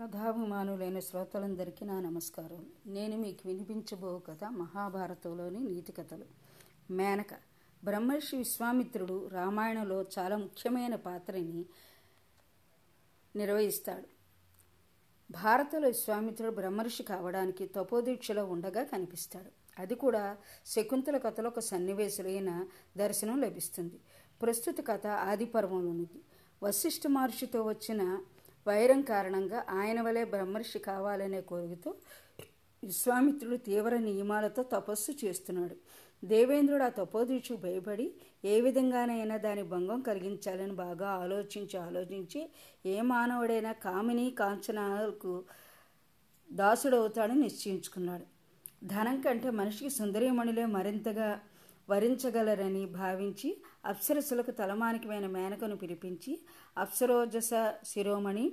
కథాభిమానులైన శ్రోతలందరికీ నా నమస్కారం. నేను మీకు వినిపించబో కథ మహాభారతంలోని నీతి కథలు. మేనక. బ్రహ్మర్షి విశ్వామిత్రుడు రామాయణంలో చాలా ముఖ్యమైన పాత్రని నిర్వహిస్తాడు. భారతలో విశ్వామిత్రుడు బ్రహ్మర్షి కావడానికి తపోదీక్షలో ఉండగా కనిపిస్తాడు. అది కూడా శకుంతల కథలో ఒక సన్నివేశమైన దర్శనం లభిస్తుంది. ప్రస్తుత కథ ఆదిపర్వంలోనిది. వశిష్ఠ మహర్షితో వచ్చిన వైరం కారణంగా ఆయన వలె బ్రహ్మర్షి కావాలనే కోరికతో విశ్వామిత్రుడు తీవ్ర నియమాలతో తపస్సు చేస్తున్నాడు. దేవేంద్రుడు ఆ తపోదీక్షకు భయపడి ఏ విధంగానైనా దాని భంగం కలిగించాలని బాగా ఆలోచించి ఆలోచించి ఏ మానవుడైనా కామిని కాంచనాలకు దాసుడవుతాడని నిశ్చయించుకున్నాడు. ధనం కంటే మనిషికి సుందరీమణులే మరింతగా వరించగలరని భావించి అప్సరసులకు తలమానికమైన మేనకను పిలిపించి అప్సరోజస శిరోమణి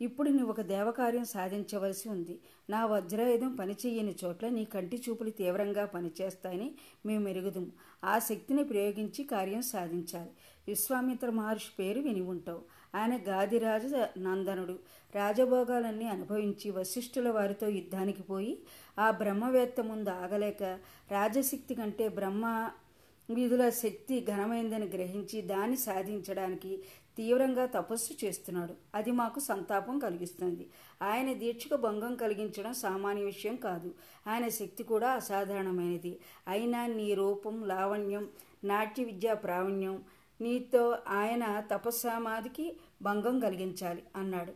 ఇప్పుడు నీ ఒక దేవకార్యం సాధించవలసి ఉంది. నా వజ్రాయుధం పనిచేయని చోట్ల నీ కంటి చూపులు తీవ్రంగా పనిచేస్తాయని మేము మెరుగుదుము ఆ శక్తిని ప్రయోగించి కార్యం సాధించాలి. విశ్వామిత్ర మహర్షి పేరు విని ఉంటావు. ఆయన గాదిరాజ నందనుడు. రాజభోగాలన్నీ అనుభవించి వశిష్ఠుల వారితో యుద్ధానికి పోయి ఆ బ్రహ్మవేత్త ముందు ఆగలేక రాజశక్తి కంటే బ్రహ్మ విధుల శక్తి ఘనమైందని గ్రహించి దాన్ని సాధించడానికి తీవ్రంగా తపస్సు చేస్తున్నాడు. అది మాకు సంతాపం కలిగిస్తుంది. ఆయన దీక్షకు భంగం కలిగించడం సామాన్య విషయం కాదు. ఆయన శక్తి కూడా అసాధారణమైనది. అయినా నీ రూపం లావణ్యం నాట్య విద్యా ప్రావీణ్యం నీతో ఆయన తపస్సమాధికి భంగం కలిగించాలి అన్నాడు.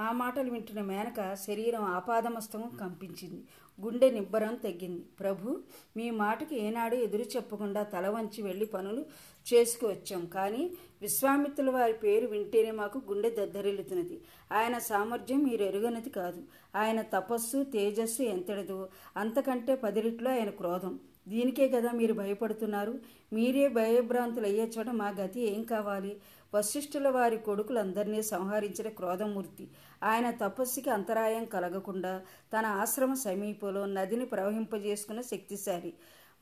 ఆ మాటలు వింటున్న మేనక శరీరం ఆపాదమస్తకం కంపించింది. గుండె నిబ్బరం తగ్గింది ప్రభు మీ మాటకి ఏనాడు ఎదురు చెప్పకుండా తల వంచి వెళ్ళి పనులు చేసుకువచ్చాం కానీ విశ్వామిత్రుల వారి పేరు వింటేనే మాకు గుండె దద్దరిల్లుతున్నది. ఆయన సామర్థ్యం మీరు ఎరుగనది కాదు. ఆయన తపస్సు తేజస్సు ఎంతటిదో అంతకంటే పదిరిట్లో ఆయన క్రోధం. దీనికే కదా మీరు భయపడుతున్నారు. మీరే భయభ్రాంతులు అయ్యే చోట మా గతి ఏం కావాలి? వశిష్ఠుల వారి కొడుకులందరినీ సంహరించిన క్రోధమూర్తి. ఆయన తపస్సుకి అంతరాయం కలగకుండా తన ఆశ్రమ సమీపంలో నదిని ప్రవహింపజేసుకున్న శక్తిశాలి.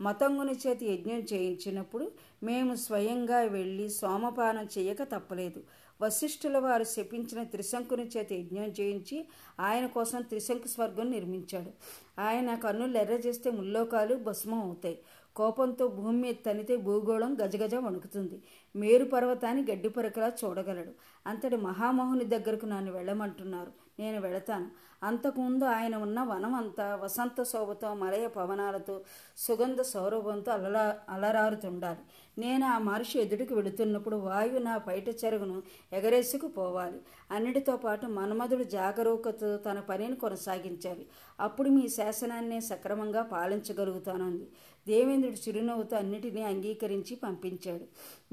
మతంగుని చేతి యజ్ఞం చేయించినప్పుడు మేము స్వయంగా వెళ్ళి సోమపానం చేయక తప్పలేదు. వశిష్ఠుల వారు శపించిన త్రిశంకుని చేత యజ్ఞం చేయించి ఆయన కోసం త్రిశంకు స్వర్గం నిర్మించాడు. ఆయన కన్నులు ఎర్ర చేస్తే ముల్లోకాలు భస్మం అవుతాయి. కోపంతో భూమి మీద తనితే భూగోళం గజగజ వణుకుతుంది. మేరు పర్వతాన్ని గడ్డి పరకలా చూడగలడు. అంతటి మహామోహుని దగ్గరకు నన్ను వెళ్ళమంటున్నారు. నేను వెళతాను. అంతకుముందు ఆయన ఉన్న వనం అంతా వసంత శోభతో మలయ పవనాలతో సుగంధ సౌరభంతో అలలా అలరారుతుండాలి. నేను ఆ మహర్షి ఎదుటికి వెళుతున్నప్పుడు వాయువు నా బయట చెరుగును ఎగరేసుకుపోవాలి అన్నిటితో పాటు మన్మధుడు జాగరూకతో తన పనిని కొనసాగించాలి. అప్పుడు మీ శాసనాన్ని సక్రమంగా పాలించగలుగుతానంది. దేవేంద్రుడు చిరునవ్వుతో అన్నిటినీ అంగీకరించి పంపించాడు.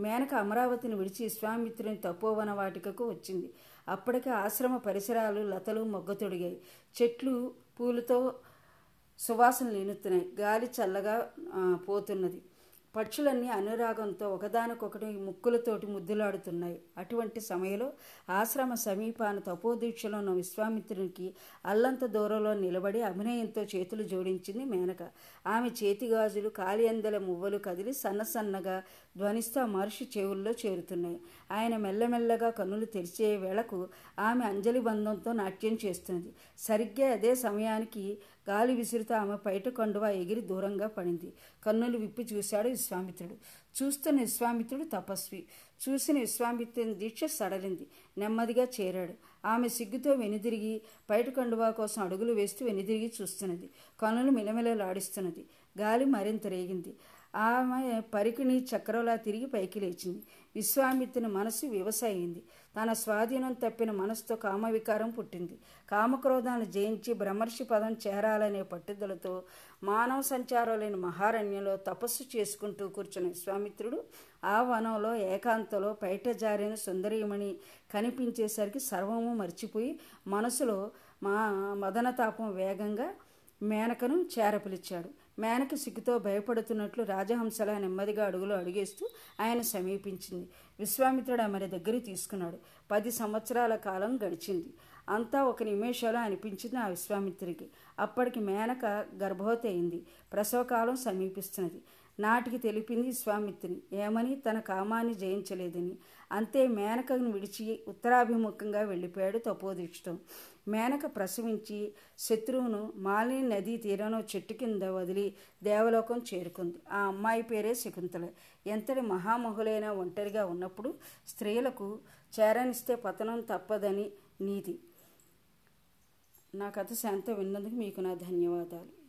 మేనక అమరావతిని విడిచి విశ్వామిత్రుని తపోవన వాటికకు వచ్చింది. అప్పటికే ఆశ్రమ పరిసరాలు లతలు మొగ్గతొడిగాయి చెట్లు పూలతో సువాసనలు ఎనుతున్నాయి గాలి చల్లగా పోతున్నది. పక్షులన్నీ అనురాగంతో ఒకదానికొకటి ముక్కులతోటి ముద్దులాడుతున్నాయి. అటువంటి సమయంలో ఆశ్రమ సమీపాన తపోదీక్షలో ఉన్న విశ్వామిత్రునికి అల్లంత దూరంలో నిలబడి అభినయంతో చేతులు జోడించింది మేనక. ఆమె చేతిగాజులు కాలియందల మువ్వలు కదిలి సన్నసన్నగా ధ్వనిస్తూ మహర్షి చెవుల్లో చేరుతున్నాయి. ఆయన మెల్లమెల్లగా కన్నులు తెరిచే వేళకు ఆమె అంజలి బంధంతో నాట్యం చేస్తున్నది సరిగ్గా అదే సమయానికి గాలి విసిరితో ఆమె పైట కండువా ఎగిరి దూరంగా పడింది. కన్నులు విప్పి చూశాడు విశ్వామిత్రుడు. చూస్తున్న విశ్వామిత్రుడు తపస్వి. చూసిన విశ్వామిత్రుని దీక్ష సడలింది. నెమ్మదిగా చేరాడు. ఆమె సిగ్గుతో వెనుదిరిగి పైట కండువా కోసం అడుగులు వేస్తూ వెనుదిరిగి చూస్తున్నది. కన్నులు మిలమిలలాడిస్తున్నది. గాలి మరింత రేగింది. ఆమె పరికిణి చక్రంలా తిరిగి పైకి లేచింది. విశ్వామిత్రుని మనసు వ్యవసాయింది. తన స్వాధీనం తప్పిన మనసుతో కామవికారం పుట్టింది. కామక్రోధాన్ని జయించి బ్రహ్మర్షి పదం చేరాలనే పట్టుదలతో మానవ సంచారం లేని మహారణ్యంలో తపస్సు చేసుకుంటూ కూర్చున్న విశ్వామిత్రుడు ఆ వనంలో ఏకాంతలో పైట జారిన సుందరీమణి కనిపించేసరికి సర్వము మర్చిపోయి మనసులో మా మదనతాపం వేగంగా మేనకను చేరపిలిచాడు. మేనక సిగ్గుతో భయపడుతున్నట్లు రాజహంసలా నెమ్మదిగా అడుగులు అడిగేస్తూ ఆయన సమీపించింది. విశ్వామిత్రుడు ఆమె దగ్గర తీసుకున్నాడు. పది సంవత్సరాల కాలం గడిచింది. అంతా ఒక నిమేషంలో అనిపించింది ఆ విశ్వామిత్రికి. అప్పటికి మేనక గర్భవతి అయింది. ప్రసవకాలం సమీపిస్తున్నది. నాటికి తెలిపింది విశ్వామిత్రిని. ఏమని? తన కామాన్ని జయించలేదని. అంతే మేనకను విడిచి ఉత్తరాభిముఖంగా వెళ్ళిపోయాడు తపోదీక్షితం మేనక ప్రసవించి శత్రువును మాలిని నదీ తీరంలో చెట్టు కింద వదిలి దేవలోకం చేరుకుంది. ఆ అమ్మాయి పేరే శకుంతల. ఎంతటి మహామహులైన ఒంటరిగా ఉన్నప్పుడు స్త్రీలకు చేరనిస్తే పతనం తప్పదని నీతి. నా కథ శాంత విన్నందుకు మీకు నా ధన్యవాదాలు.